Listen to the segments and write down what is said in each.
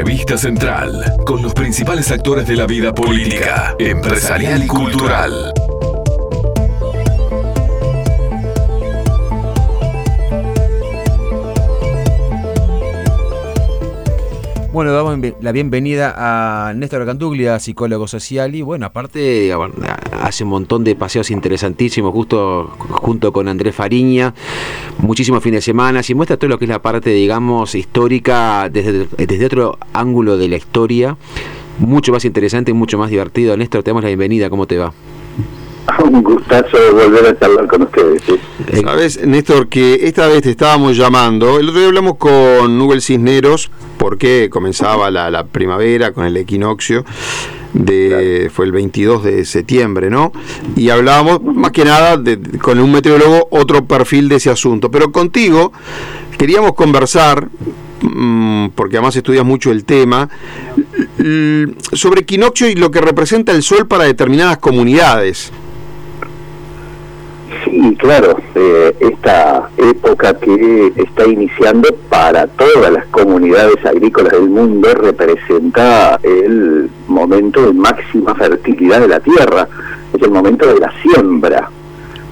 Entrevista Central con los principales actores de la vida política, empresarial y cultural. Bueno, damos la bienvenida a Néstor Cantuglia, psicólogo social y bueno, aparte hace un montón de paseos interesantísimos justo junto con Andrés Fariña, muchísimos fines de semana y muestra todo lo que es la parte, digamos, histórica desde, desde otro ángulo de la historia, mucho más interesante y mucho más divertido. Néstor, te damos la bienvenida, ¿cómo te va? Un gustazo volver a charlar con ustedes. Eh, Sabes, Néstor, que esta vez te estábamos llamando. El otro día hablamos con Nubel Cisneros, porque comenzaba la, primavera con el equinoccio. De, fue el 22 de septiembre, ¿no? Y hablábamos más que nada de, con un meteorólogo otro perfil de ese asunto. Pero contigo queríamos conversar mm, porque además estudias mucho el tema, sobre equinoccio y lo que representa el sol para determinadas comunidades. Sí, claro, eh, esta época que está iniciando para todas las comunidades agrícolas del mundo representa el momento de máxima fertilidad de la tierra, es el momento de la siembra.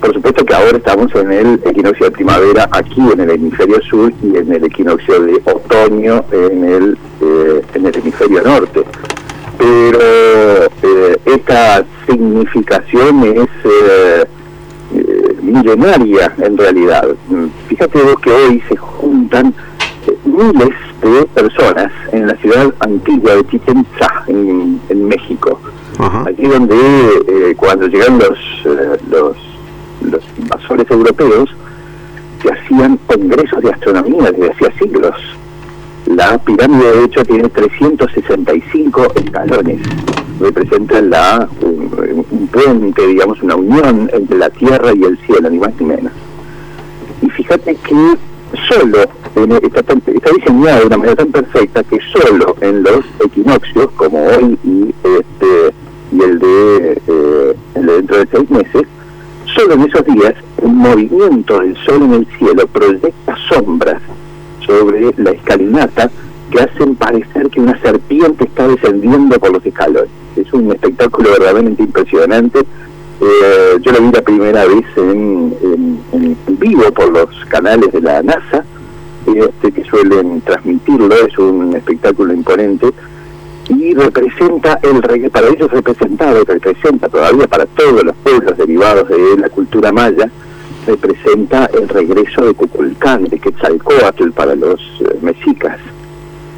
Por supuesto que ahora estamos en el equinoccio de primavera aquí en el hemisferio sur y en el equinoccio de otoño en el, eh, en el hemisferio norte. Pero eh, esta significación es millonaria en realidad. Fíjate vos que hoy se juntan eh, miles de personas en la ciudad antigua de Chichen Itza, en, México. Allí donde eh, cuando llegaron los, eh, los, los invasores europeos, se hacían congresos de astronomía desde hacía siglos. La pirámide de hecho tiene 365 escalones representa la, un, puente, digamos, una unión entre la tierra y el cielo, ni más ni menos. Y fíjate que solo, está, está diseñado de una manera tan perfecta que solo en los equinoccios, como hoy y, este, y el, de, eh, el de dentro de seis meses, solo en esos días el movimiento del sol en el cielo proyecta sombras sobre la escalinata que hacen parecer que una serpiente está descendiendo por los escalones. Es un espectáculo verdaderamente impresionante. Eh, yo lo vi la primera vez en, vivo por los canales de la NASA, este, que suelen transmitirlo, es un espectáculo imponente y representa el para ellos representado, representa todavía para todos los pueblos derivados de la cultura maya, representa el regreso de Cuculcán, de Quetzalcoatl para los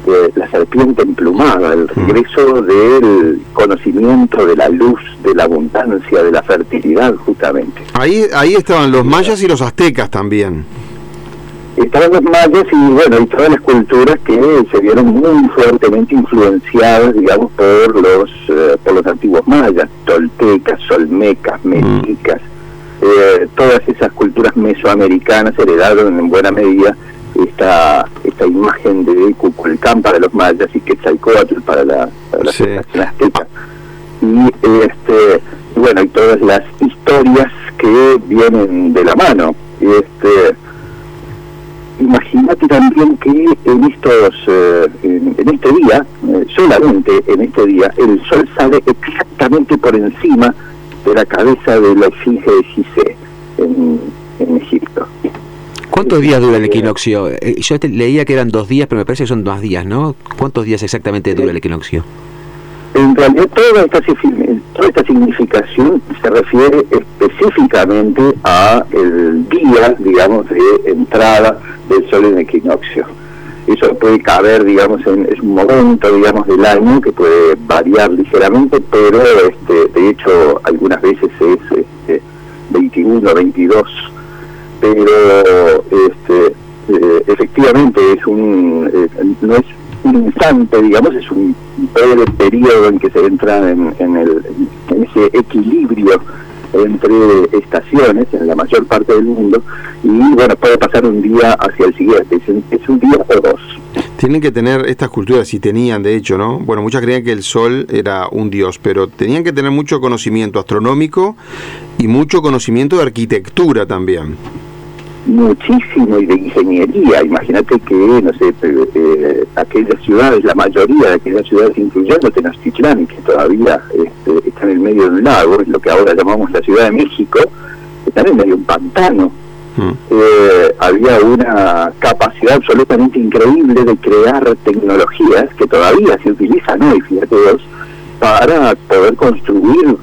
eh, la serpiente emplumada, el regreso del conocimiento de la luz, de la abundancia, de la fertilidad, justamente. Ahí, ahí estaban los mayas y los aztecas también. Estaban los mayas y bueno, y todas las culturas que se vieron muy fuertemente influenciadas, digamos, por los eh, por los antiguos mayas, toltecas, solmecas, mexicas, eh, todas esas culturas mesoamericanas heredaron en buena medida esta, esta imagen de Cuculcán para los mayas y Quetzalcóatl para la, para la azteca. Y este bueno, y todas las historias que vienen de la mano. Este, imagínate también que en estos eh, en, este día eh, solamente en este día el sol sale exactamente por encima de la cabeza de la esfinge de Gizeh en, en Egipto ¿Cuántos días dura el equinoccio? Eh, yo leía que eran dos días, pero me parece que son dos días, ¿no? ¿Cuántos días exactamente dura el equinoccio? En realidad toda esta, toda esta significación se refiere específicamente a el día, digamos, de entrada del sol en el equinoccio. Eso puede caber, digamos, en, es un momento, digamos, del año que puede variar ligeramente, pero este, de hecho algunas veces es este, 21, 22 pero efectivamente es un no es un instante, digamos, es un breve periodo en que se entra en, el, en ese equilibrio entre estaciones en la mayor parte del mundo y bueno, puede pasar un día hacia el siguiente, es un, día o dos. Tienen que tener estas culturas, y tenían de hecho, ¿no? Bueno, muchas creían que el sol era un dios, pero tenían que tener mucho conocimiento astronómico y mucho conocimiento de arquitectura también. Muchísimo y de ingeniería. Imagínate que, no sé, eh, eh, aquellas ciudades, la mayoría de aquellas ciudades, incluyendo Tenochtitlán, que todavía este, está en el medio de un lago, es lo que ahora llamamos la Ciudad de México, están en medio de un pantano. Mm. Eh, había una capacidad absolutamente increíble de crear tecnologías que todavía se utilizan hoy, fíjate vos, para poder construir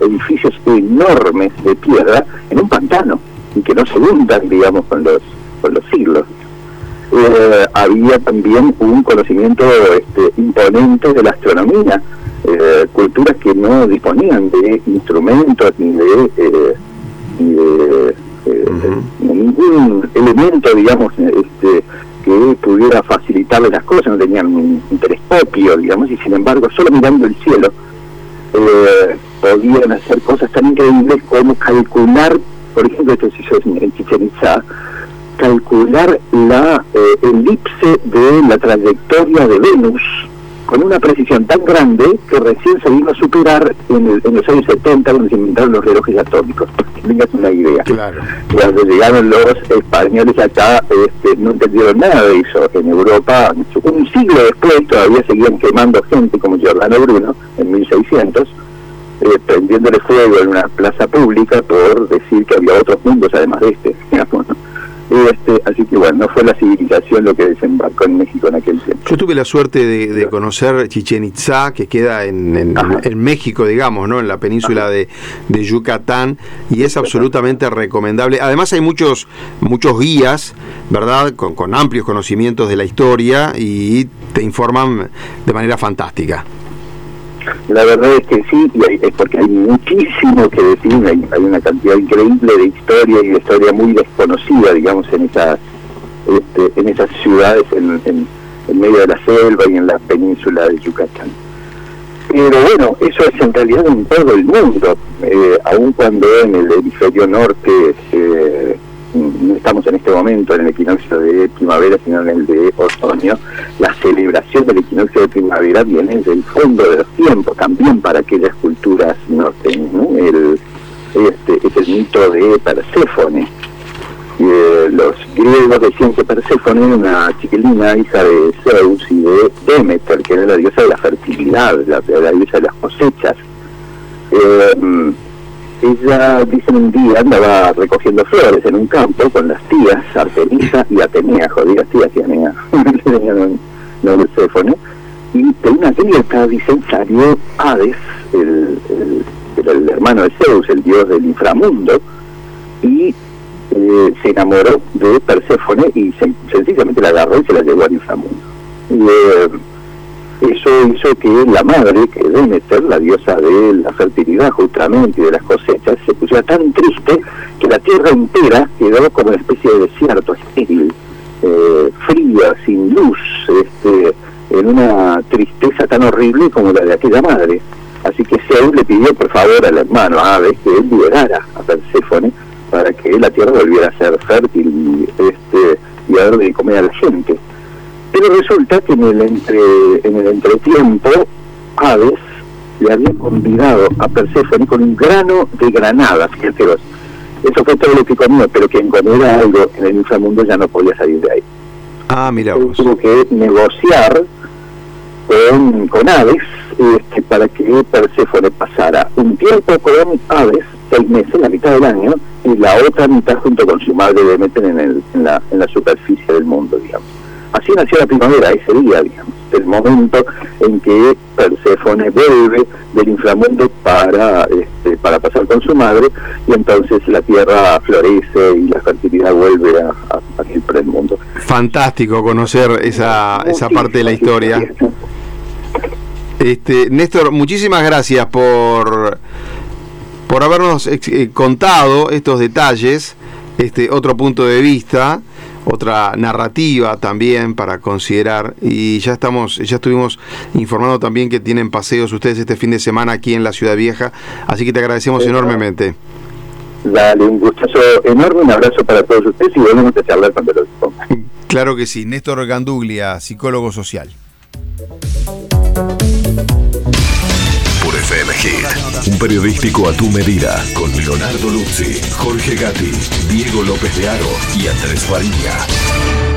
edificios enormes de piedra en un pantano y que no se hundan, digamos, con los, con los siglos. Eh, había también un conocimiento este, imponente de la astronomía, eh, culturas que no disponían de instrumentos ni de, eh, ningún elemento, digamos, este, que pudiera facilitarle las cosas, no tenían un, telescopio, digamos, y sin embargo, solo mirando el cielo, podían hacer cosas tan increíbles como calcular por ejemplo, esto se hizo en Chichen Itza, calcular la eh, elipse de la trayectoria de Venus con una precisión tan grande que recién se vino a superar en, los años 70 cuando se inventaron los relojes atómicos, tengas una idea. Claro. Cuando llegaron los españoles acá, este, no entendieron nada de eso. En Europa, un siglo después, todavía seguían quemando gente como Giordano Bruno, en 1600, eh, prendiéndole fuego en una plaza pública por decir que había otros mundos además de este. Este, así que bueno, no fue la civilización lo que desembarcó en México en aquel tiempo. Yo tuve la suerte de, conocer Chichen Itza, que queda en, México, digamos, ¿no? en la península de, Yucatán, y es absolutamente recomendable. Además hay muchos, muchos guías, ¿verdad?, con, con amplios conocimientos de la historia y te informan de manera fantástica. La verdad es que sí, y es porque hay muchísimo que decir, hay, una cantidad increíble de historia y de historia muy desconocida, digamos, en esas, este, en esas ciudades en, medio de la selva y en la península de Yucatán. Pero bueno, eso es en realidad en todo el mundo, eh, aun cuando en el hemisferio norte eh, estamos en este momento en el equinoccio de primavera, sino en el de otoño, la celebración del equinoccio de primavera viene del fondo de los tiempos, también para aquellas culturas norteñas. ¿no? El, este, es el mito de Perséfone. Eh, los griegos decían que Perséfone era una chiquilina, hija de Zeus y de Demeter, que era la diosa de la fertilidad, la, diosa de las cosechas. Eh, ella, dicen un día, andaba recogiendo flores en un campo con las tías, Artemisa y Atenea, jodidas tías y Atenea, no, no, y de una grieta, dicen, salió Hades, el, el, hermano de Zeus, el dios del inframundo, y eh, se enamoró de Perséfone y sencillamente la agarró y se la llevó al inframundo. Eh, eso hizo que la madre, que Demeter, la diosa de la fertilidad justamente y de las cosechas, se pusiera tan triste que la tierra entera quedó como una especie de desierto estéril, eh, fría, sin luz, este, en una tristeza tan horrible como la de aquella madre. Así que Zeus le pidió por favor al hermano Aves que él liberara a Perséfone para que la tierra volviera a ser fértil y, este, y a darle de comer a la gente. Pero resulta que en el, entre, en el entretiempo, Hades le había convidado a Perséfone con un grano de granada, fíjate Eso fue todo lo que comió, pero quien comiera algo en el inframundo ya no podía salir de ahí. Ah, mira vos. Tuvo que negociar con, con Hades este, para que Perséfone pasara un tiempo con Hades, seis meses, la mitad del año, y la otra mitad junto con su madre Demeter en, el, en, la, en la superficie del mundo, digamos. Así nació la primavera, ese día, digamos, el momento en que Perséfone vuelve del inframundo para, este, para pasar con su madre y entonces la tierra florece y la fertilidad vuelve a, a, el mundo. Fantástico conocer esa, esa parte de la historia. Este, Néstor, muchísimas gracias por, por habernos eh, contado estos detalles, este otro punto de vista otra narrativa también para considerar y ya estamos ya estuvimos informando también que tienen paseos ustedes este fin de semana aquí en la Ciudad Vieja así que te agradecemos enormemente Dale, un gustazo enorme, un abrazo para todos ustedes y volvemos a charlar cuando lo dispongan. Claro que sí, Néstor Ganduglia, psicólogo social. FM. Un periodístico a tu medida. Con Leonardo Luzzi, Jorge Gatti, Diego López de Aro y Andrés Fariña.